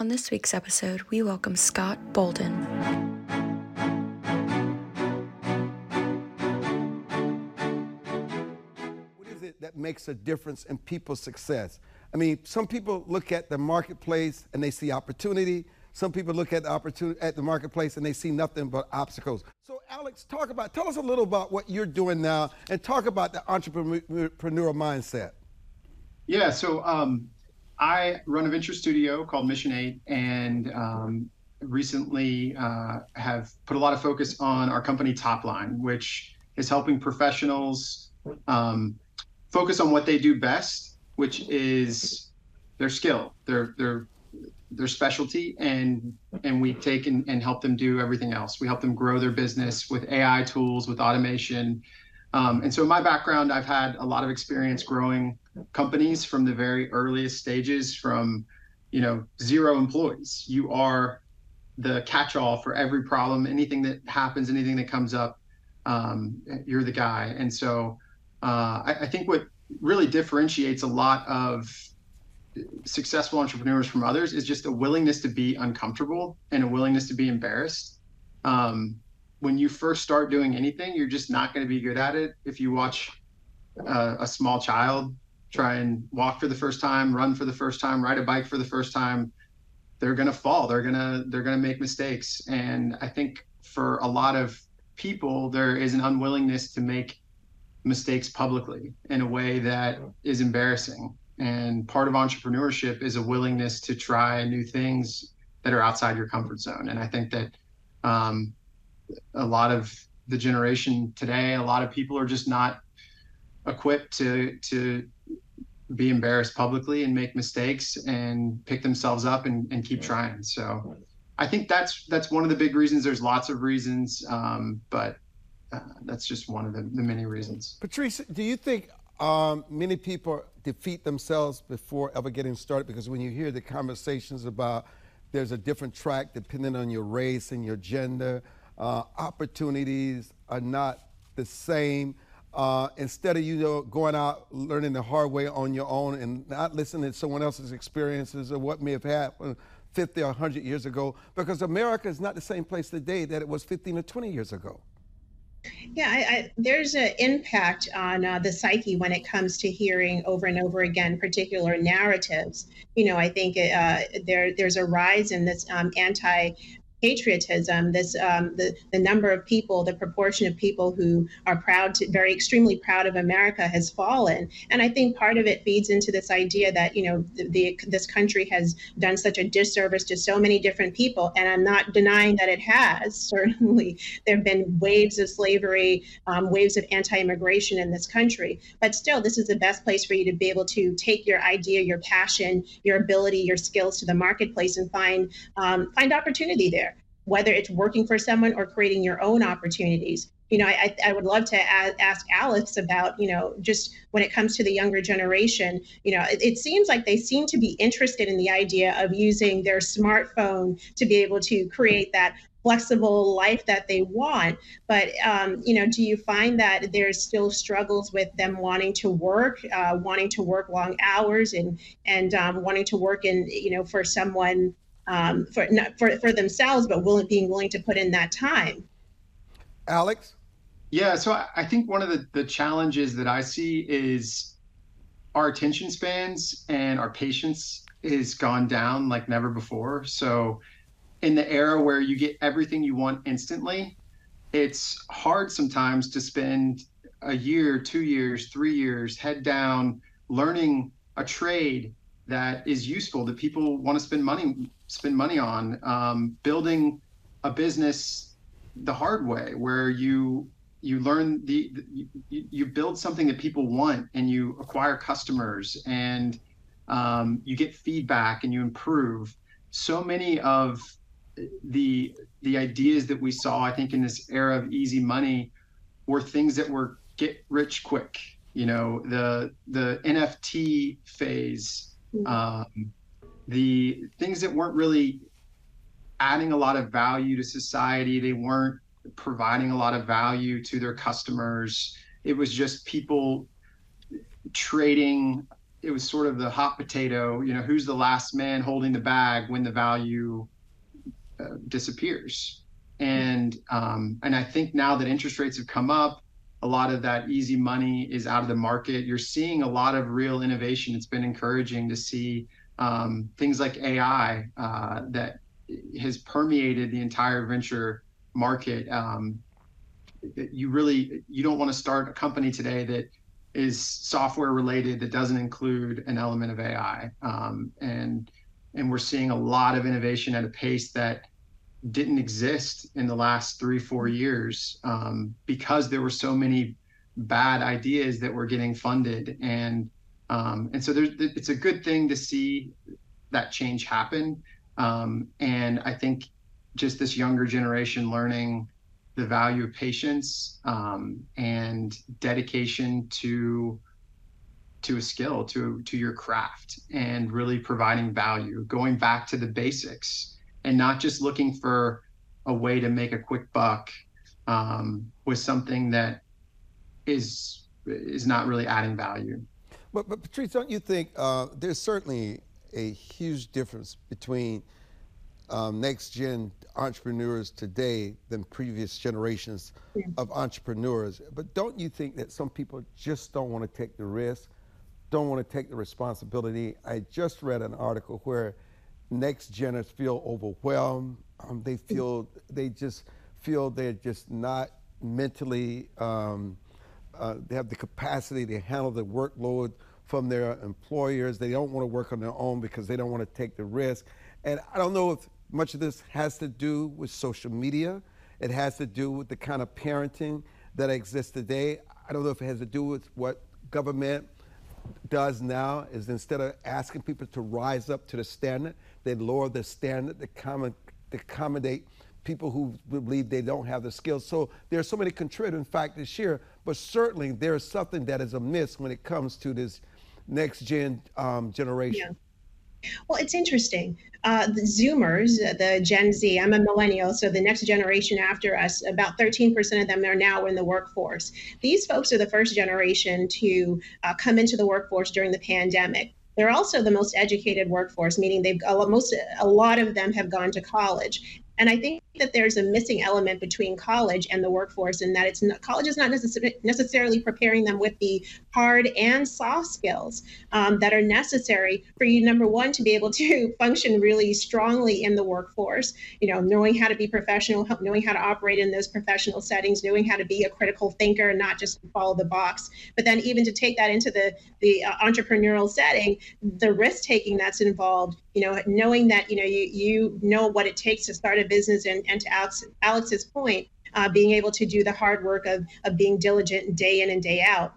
On this week's episode, we welcome Scott Bolden. What is it that makes a difference in people's success? I mean, some people look at the marketplace and they see opportunity. Some people look at the opportunity at the marketplace and they see nothing but obstacles. So, Alex, talk about tell us a little about what you're doing now, and talk about the entrepreneurial mindset. Yeah. So, um, I run a venture studio called Mission Eight, and um, recently uh, have put a lot of focus on our company Topline, which is helping professionals um, focus on what they do best, which is their skill, their their their specialty and and we take and, and help them do everything else. We help them grow their business with ai tools with automation. Um, and so in my background i've had a lot of experience growing companies from the very earliest stages from you know zero employees you are the catch-all for every problem anything that happens anything that comes up um, you're the guy and so uh, I, I think what really differentiates a lot of successful entrepreneurs from others is just a willingness to be uncomfortable and a willingness to be embarrassed. Um, when you first start doing anything, you're just not going to be good at it. If you watch uh, a small child try and walk for the first time, run for the first time, ride a bike for the first time, they're going to fall. They're going to they're going to make mistakes. And I think for a lot of people, there is an unwillingness to make mistakes publicly in a way that is embarrassing. And part of entrepreneurship is a willingness to try new things that are outside your comfort zone. And I think that um, a lot of the generation today, a lot of people are just not equipped to to be embarrassed publicly and make mistakes and pick themselves up and, and keep trying. So I think that's that's one of the big reasons. There's lots of reasons, um, but uh, that's just one of the, the many reasons. Patrice, do you think um, many people defeat themselves before ever getting started because when you hear the conversations about there's a different track depending on your race and your gender, uh, opportunities are not the same. Uh, instead of you know, going out learning the hard way on your own and not listening to someone else's experiences or what may have happened 50 or 100 years ago, because America is not the same place today that it was 15 or 20 years ago. Yeah, I, I, there's an impact on uh, the psyche when it comes to hearing over and over again particular narratives. You know, I think uh, there there's a rise in this um, anti patriotism, this um, the the number of people, the proportion of people who are proud, to, very extremely proud of America, has fallen, and I think part of it feeds into this idea that you know the, the, this country has done such a disservice to so many different people, and I'm not denying that it has. Certainly, there have been waves of slavery, um, waves of anti-immigration in this country, but still, this is the best place for you to be able to take your idea, your passion, your ability, your skills to the marketplace and find um, find opportunity there whether it's working for someone or creating your own opportunities. You know, I, I would love to ask Alex about, you know, just when it comes to the younger generation, you know, it, it seems like they seem to be interested in the idea of using their smartphone to be able to create that flexible life that they want but um, you know do you find that there's still struggles with them wanting to work uh, wanting to work long hours and and um, wanting to work in you know for someone um, for, not for for themselves, but willing, being willing to put in that time. Alex. Yeah, so I think one of the, the challenges that I see is our attention spans and our patience is gone down like never before. So in the era where you get everything you want instantly, it's hard sometimes to spend a year, two years, three years, head down, learning a trade that is useful that people want to spend money spend money on um, building a business the hard way where you you learn the, the you, you, build something that people want and you acquire customers and um, you get feedback and you improve so many of the the ideas that we saw i think in this era of easy money were things that were get rich quick you know the the nft phase. Um, the things that weren't really adding a lot of value to society they weren't providing a lot of value to their customers it was just people trading it was sort of the hot potato. You know, who's the last man holding the bag when the value uh, disappears? And um, and I think now that interest rates have come up, a lot of that easy money is out of the market. You're seeing a lot of real innovation. It's been encouraging to see um, things like AI uh, that has permeated the entire venture market. Um, you really you don't want to start a company today that is software related that doesn't include an element of AI. Um, and and we're seeing a lot of innovation at a pace that didn't exist in the last three four years um, because there were so many bad ideas that were getting funded. And um, and so there's it's a good thing to see that change happen. Um, and I think just this younger generation learning the value of patience um, and dedication to to a skill to to your craft and really providing value. Going back to the basics and not just looking for a way to make a quick buck um, with something that is is not really adding value but, but patrice don't you think uh, there's certainly a huge difference between um, next gen entrepreneurs today than previous generations yeah. of entrepreneurs. But don't you think that some people just don't want to take the risk, don't want to take the responsibility? I just read an article where next geners feel overwhelmed. Um, they feel they just feel they're just not mentally. Um, uh, they have the capacity to handle the workload from their employers. They don't want to work on their own because they don't want to take the risk. And I don't know if much of this has to do with social media. It has to do with the kind of parenting that exists today. I don't know if it has to do with what government does now is instead of asking people to rise up to the standard, they lower the standard to, to accommodate people who believe they don't have the skills. So there are so many contributing factors here, but certainly there is something that is amiss when it comes to this next gen um, generation. Yeah. Well, it's interesting. Uh, the Zoomers, the Gen Z, I'm a millennial, so the next generation after us, about 13% of them are now in the workforce. These folks are the first generation to uh, come into the workforce during the pandemic. They're also the most educated workforce, meaning they've most a lot of them have gone to college. And I think that there's a missing element between college and the workforce, and that it's not, college is not necess- necessarily preparing them with the hard and soft skills um, that are necessary for you. Number one, to be able to function really strongly in the workforce. You know, knowing how to be professional, knowing how to operate in those professional settings, knowing how to be a critical thinker, not just follow the box. But then even to take that into the the uh, entrepreneurial setting, the risk taking that's involved you know, knowing that, you know, you, you know what it takes to start a business and, and to Alex, Alex's point, uh, being able to do the hard work of, of being diligent day in and day out.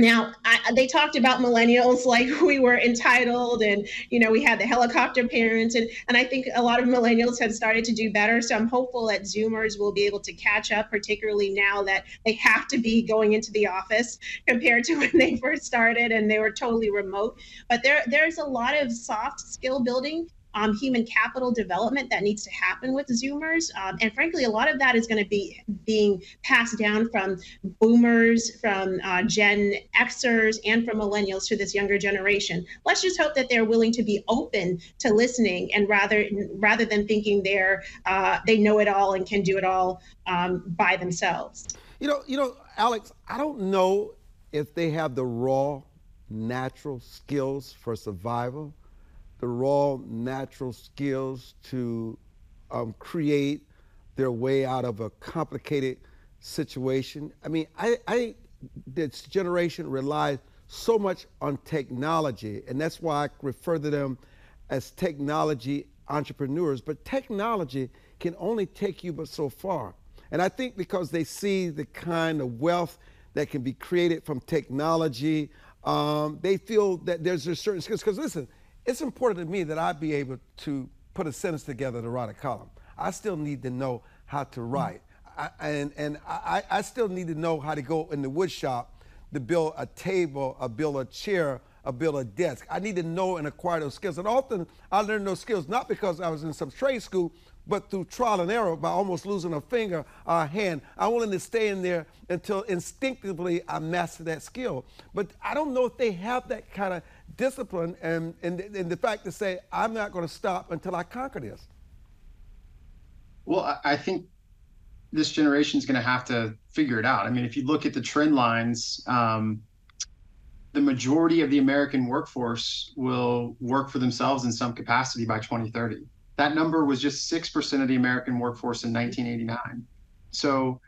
Now, I, they talked about millennials like we were entitled, and you know we had the helicopter parents, and and I think a lot of millennials have started to do better. So I'm hopeful that Zoomers will be able to catch up, particularly now that they have to be going into the office compared to when they first started and they were totally remote. But there there's a lot of soft skill building um, human capital development that needs to happen with Zoomers. Um, and frankly, a lot of that is going to be being passed down from boomers, from uh, Gen Xers, and from millennials to this younger generation. Let's just hope that they're willing to be open to listening and rather rather than thinking they're uh, they know it all and can do it all um, by themselves. You know, you know, Alex, I don't know if they have the raw natural skills for survival the raw natural skills to um, create their way out of a complicated situation. I mean, I, I this generation relies so much on technology, and that's why I refer to them as technology entrepreneurs. But technology can only take you but so far. And I think because they see the kind of wealth that can be created from technology, um, they feel that there's a certain skills. Because listen, it's important to me that I be able to put a sentence together to write a column. I still need to know how to mm. write. I, and and I, I still need to know how to go in the wood shop to build a table, a build a chair, a build a desk. I need to know and acquire those skills. And often I learn those skills not because I was in some trade school, but through trial and error by almost losing a finger or a hand. I'm willing to stay in there until instinctively I master that skill. But I don't know if they have that kind of discipline and, and, and the fact to say, I'm not going to stop until I conquer this? Well, I think this generation is going to have to figure it out. I mean, if you look at the trend lines, um, the majority of the American workforce will work for themselves in some capacity by 2030. That number was just 6% of the American workforce in 1989. So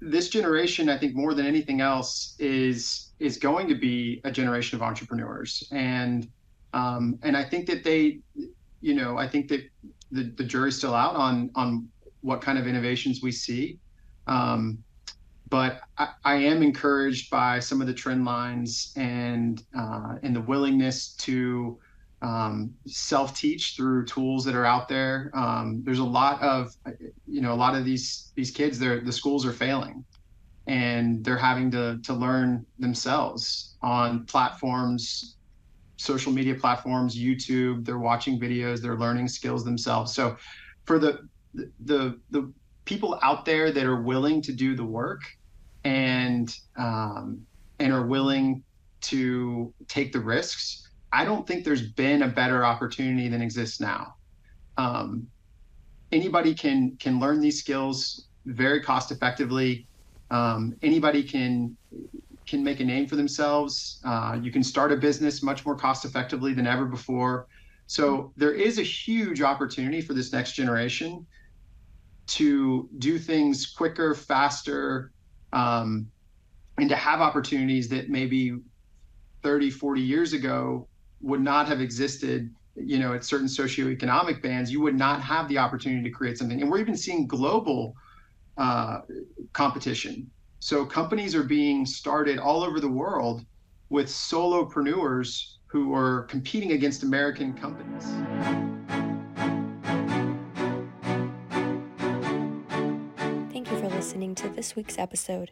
this generation, I think more than anything else, is is going to be a generation of entrepreneurs. And um, and I think that they, you know, I think that the, the jury's still out on on what kind of innovations we see. Um, but I, I, am encouraged by some of the trend lines and uh, and the willingness to um, self-teach through tools that are out there. Um, there's a lot of you know a lot of these these kids they're the schools are failing and they're having to to learn themselves on platforms social media platforms youtube they're watching videos they're learning skills themselves so for the the the people out there that are willing to do the work and um, and are willing to take the risks, I don't think there's been a better opportunity than exists now. Um, anybody can can learn these skills very cost effectively. Um, anybody can can make a name for themselves. Uh, you can start a business much more cost effectively than ever before. So there is a huge opportunity for this next generation to do things quicker, faster, um, and to have opportunities that maybe 30, 40 years ago would not have existed you know at certain socioeconomic bands you would not have the opportunity to create something. And we're even seeing global uh, competition. So companies are being started all over the world with solopreneurs who are competing against american companies. Thank you for listening to this week's episode.